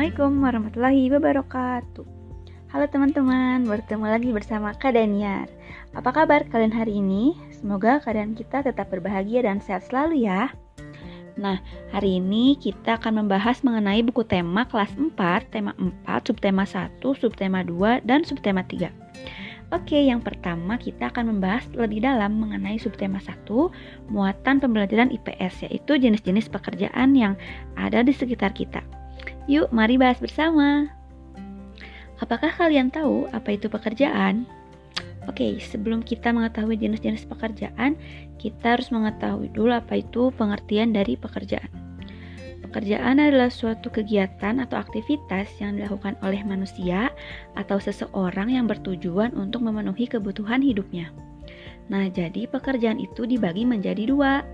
Assalamualaikum warahmatullahi wabarakatuh Halo teman-teman, bertemu lagi bersama Kak Daniar Apa kabar kalian hari ini? Semoga keadaan kita tetap berbahagia dan sehat selalu ya Nah, hari ini kita akan membahas mengenai buku tema kelas 4, tema 4, subtema 1, subtema 2, dan subtema 3 Oke, yang pertama kita akan membahas lebih dalam mengenai subtema 1, muatan pembelajaran IPS, yaitu jenis-jenis pekerjaan yang ada di sekitar kita. Yuk, mari bahas bersama. Apakah kalian tahu apa itu pekerjaan? Oke, sebelum kita mengetahui jenis-jenis pekerjaan, kita harus mengetahui dulu apa itu pengertian dari pekerjaan. Pekerjaan adalah suatu kegiatan atau aktivitas yang dilakukan oleh manusia atau seseorang yang bertujuan untuk memenuhi kebutuhan hidupnya. Nah, jadi pekerjaan itu dibagi menjadi dua.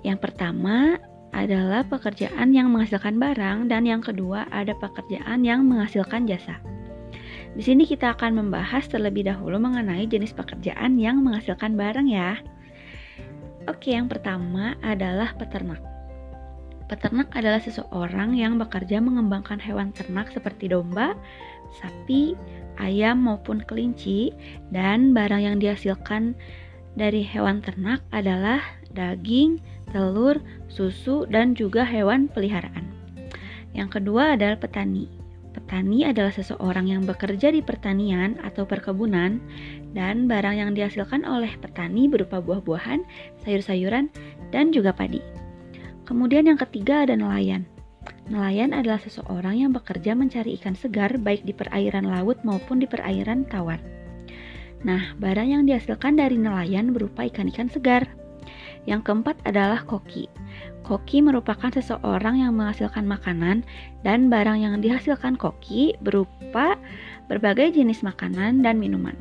Yang pertama, adalah pekerjaan yang menghasilkan barang dan yang kedua ada pekerjaan yang menghasilkan jasa. Di sini kita akan membahas terlebih dahulu mengenai jenis pekerjaan yang menghasilkan barang ya. Oke, yang pertama adalah peternak. Peternak adalah seseorang yang bekerja mengembangkan hewan ternak seperti domba, sapi, ayam maupun kelinci dan barang yang dihasilkan dari hewan ternak adalah daging, telur, susu, dan juga hewan peliharaan. Yang kedua adalah petani. Petani adalah seseorang yang bekerja di pertanian atau perkebunan dan barang yang dihasilkan oleh petani berupa buah-buahan, sayur-sayuran, dan juga padi. Kemudian yang ketiga ada nelayan. Nelayan adalah seseorang yang bekerja mencari ikan segar baik di perairan laut maupun di perairan tawar. Nah, barang yang dihasilkan dari nelayan berupa ikan-ikan segar. Yang keempat adalah koki. Koki merupakan seseorang yang menghasilkan makanan dan barang yang dihasilkan koki berupa berbagai jenis makanan dan minuman.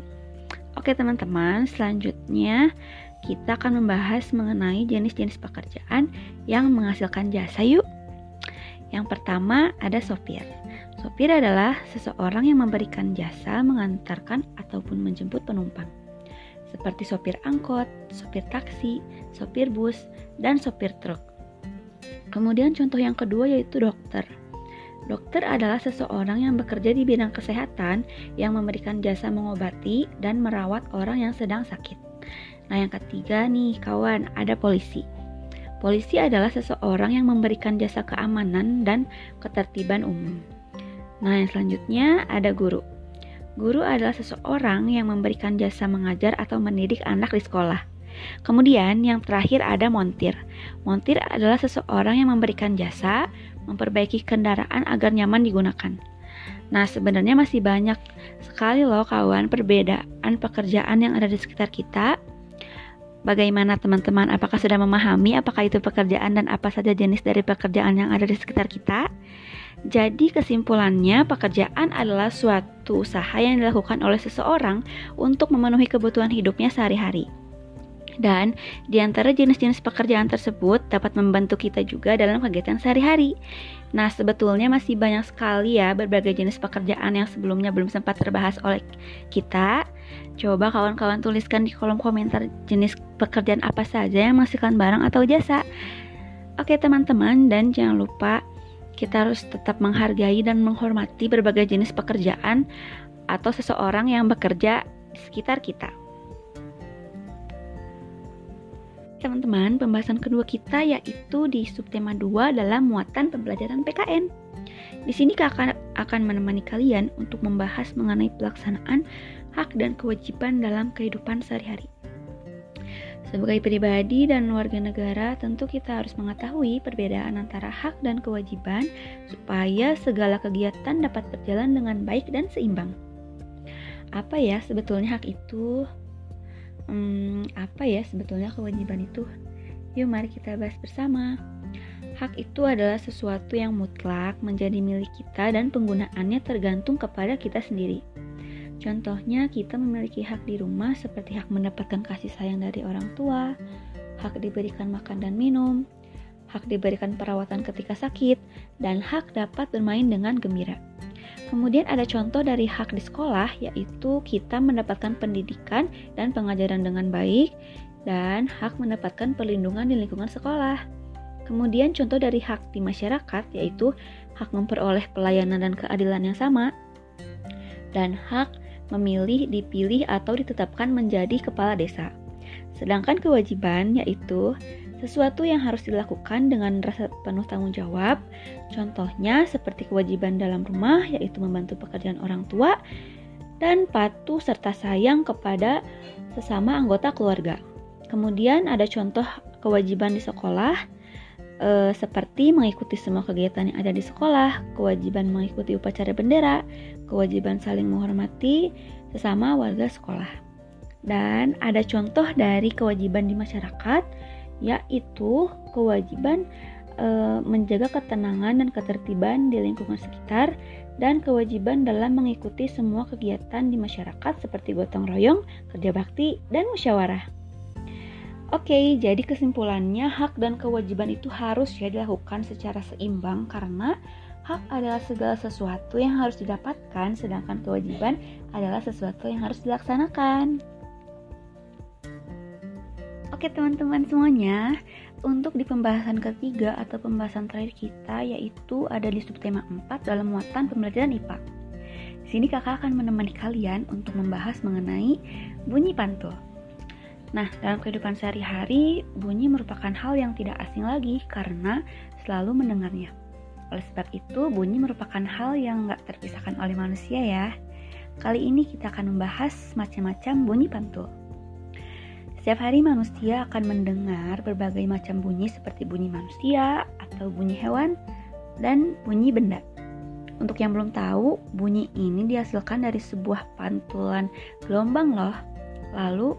Oke teman-teman, selanjutnya kita akan membahas mengenai jenis-jenis pekerjaan yang menghasilkan jasa yuk. Yang pertama ada sopir. Sopir adalah seseorang yang memberikan jasa mengantarkan ataupun menjemput penumpang seperti sopir angkot, sopir taksi, sopir bus, dan sopir truk. Kemudian contoh yang kedua yaitu dokter. Dokter adalah seseorang yang bekerja di bidang kesehatan yang memberikan jasa mengobati dan merawat orang yang sedang sakit. Nah, yang ketiga nih, kawan, ada polisi. Polisi adalah seseorang yang memberikan jasa keamanan dan ketertiban umum. Nah, yang selanjutnya ada guru. Guru adalah seseorang yang memberikan jasa mengajar atau mendidik anak di sekolah. Kemudian yang terakhir ada montir. Montir adalah seseorang yang memberikan jasa memperbaiki kendaraan agar nyaman digunakan. Nah, sebenarnya masih banyak sekali loh kawan perbedaan pekerjaan yang ada di sekitar kita. Bagaimana teman-teman? Apakah sudah memahami apakah itu pekerjaan dan apa saja jenis dari pekerjaan yang ada di sekitar kita? Jadi kesimpulannya pekerjaan adalah suatu usaha yang dilakukan oleh seseorang untuk memenuhi kebutuhan hidupnya sehari-hari. Dan di antara jenis-jenis pekerjaan tersebut dapat membantu kita juga dalam kegiatan sehari-hari. Nah, sebetulnya masih banyak sekali ya berbagai jenis pekerjaan yang sebelumnya belum sempat terbahas oleh kita. Coba kawan-kawan tuliskan di kolom komentar jenis pekerjaan apa saja yang menghasilkan barang atau jasa. Oke teman-teman, dan jangan lupa kita harus tetap menghargai dan menghormati berbagai jenis pekerjaan atau seseorang yang bekerja di sekitar kita. Teman-teman, pembahasan kedua kita yaitu di subtema 2 dalam muatan pembelajaran PKN. Di sini kakak akan menemani kalian untuk membahas mengenai pelaksanaan hak dan kewajiban dalam kehidupan sehari-hari. Sebagai pribadi dan warga negara, tentu kita harus mengetahui perbedaan antara hak dan kewajiban supaya segala kegiatan dapat berjalan dengan baik dan seimbang. Apa ya sebetulnya hak itu? Hmm, apa ya sebetulnya kewajiban itu? Yuk mari kita bahas bersama. Hak itu adalah sesuatu yang mutlak menjadi milik kita dan penggunaannya tergantung kepada kita sendiri. Contohnya, kita memiliki hak di rumah seperti hak mendapatkan kasih sayang dari orang tua, hak diberikan makan dan minum, hak diberikan perawatan ketika sakit, dan hak dapat bermain dengan gembira. Kemudian ada contoh dari hak di sekolah, yaitu kita mendapatkan pendidikan dan pengajaran dengan baik, dan hak mendapatkan perlindungan di lingkungan sekolah. Kemudian contoh dari hak di masyarakat yaitu hak memperoleh pelayanan dan keadilan yang sama, dan hak memilih, dipilih, atau ditetapkan menjadi kepala desa. Sedangkan kewajiban yaitu sesuatu yang harus dilakukan dengan rasa penuh tanggung jawab. Contohnya seperti kewajiban dalam rumah yaitu membantu pekerjaan orang tua dan patuh serta sayang kepada sesama anggota keluarga. Kemudian ada contoh kewajiban di sekolah e, seperti mengikuti semua kegiatan yang ada di sekolah, kewajiban mengikuti upacara bendera, kewajiban saling menghormati sesama warga sekolah. Dan ada contoh dari kewajiban di masyarakat yaitu kewajiban e, menjaga ketenangan dan ketertiban di lingkungan sekitar dan kewajiban dalam mengikuti semua kegiatan di masyarakat seperti gotong royong, kerja bakti, dan musyawarah. Oke, jadi kesimpulannya hak dan kewajiban itu harus ya dilakukan secara seimbang karena hak adalah segala sesuatu yang harus didapatkan sedangkan kewajiban adalah sesuatu yang harus dilaksanakan. Oke teman-teman semuanya, untuk di pembahasan ketiga atau pembahasan terakhir kita yaitu ada di subtema 4 dalam muatan pembelajaran IPA. Di sini kakak akan menemani kalian untuk membahas mengenai bunyi pantul. Nah, dalam kehidupan sehari-hari, bunyi merupakan hal yang tidak asing lagi karena selalu mendengarnya. Oleh sebab itu, bunyi merupakan hal yang nggak terpisahkan oleh manusia ya. Kali ini kita akan membahas macam-macam bunyi pantul. Setiap hari manusia akan mendengar berbagai macam bunyi seperti bunyi manusia atau bunyi hewan dan bunyi benda. Untuk yang belum tahu, bunyi ini dihasilkan dari sebuah pantulan gelombang loh. Lalu,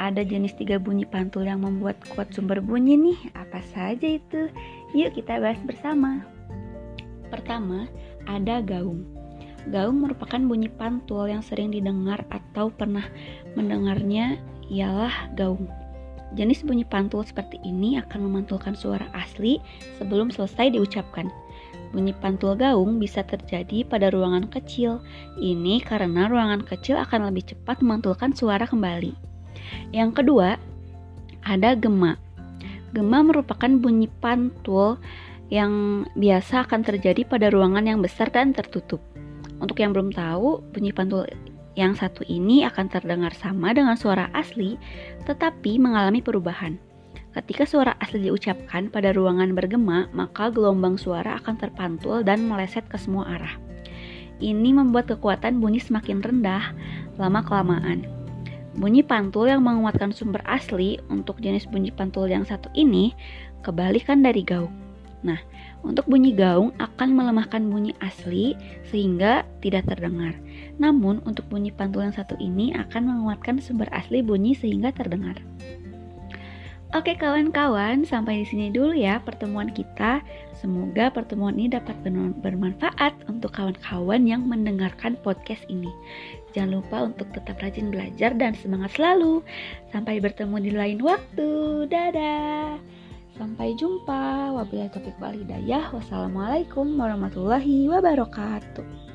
ada jenis tiga bunyi pantul yang membuat kuat sumber bunyi nih. Apa saja itu? Yuk kita bahas bersama. Pertama, ada gaung. Gaung merupakan bunyi pantul yang sering didengar atau pernah mendengarnya ialah gaung. Jenis bunyi pantul seperti ini akan memantulkan suara asli sebelum selesai diucapkan. Bunyi pantul gaung bisa terjadi pada ruangan kecil. Ini karena ruangan kecil akan lebih cepat memantulkan suara kembali. Yang kedua, ada gema. Gema merupakan bunyi pantul yang biasa akan terjadi pada ruangan yang besar dan tertutup. Untuk yang belum tahu, bunyi pantul yang satu ini akan terdengar sama dengan suara asli, tetapi mengalami perubahan. Ketika suara asli diucapkan pada ruangan bergema, maka gelombang suara akan terpantul dan meleset ke semua arah. Ini membuat kekuatan bunyi semakin rendah lama-kelamaan. Bunyi pantul yang menguatkan sumber asli untuk jenis bunyi pantul yang satu ini kebalikan dari gaung. Nah, untuk bunyi gaung akan melemahkan bunyi asli sehingga tidak terdengar. Namun, untuk bunyi pantul yang satu ini akan menguatkan sumber asli bunyi sehingga terdengar. Oke kawan-kawan, sampai di sini dulu ya pertemuan kita. Semoga pertemuan ini dapat bermanfaat untuk kawan-kawan yang mendengarkan podcast ini. Jangan lupa untuk tetap rajin belajar dan semangat selalu. Sampai bertemu di lain waktu. Dadah. Sampai jumpa. Wabillahi taufiq walhidayah. Wassalamualaikum warahmatullahi wabarakatuh.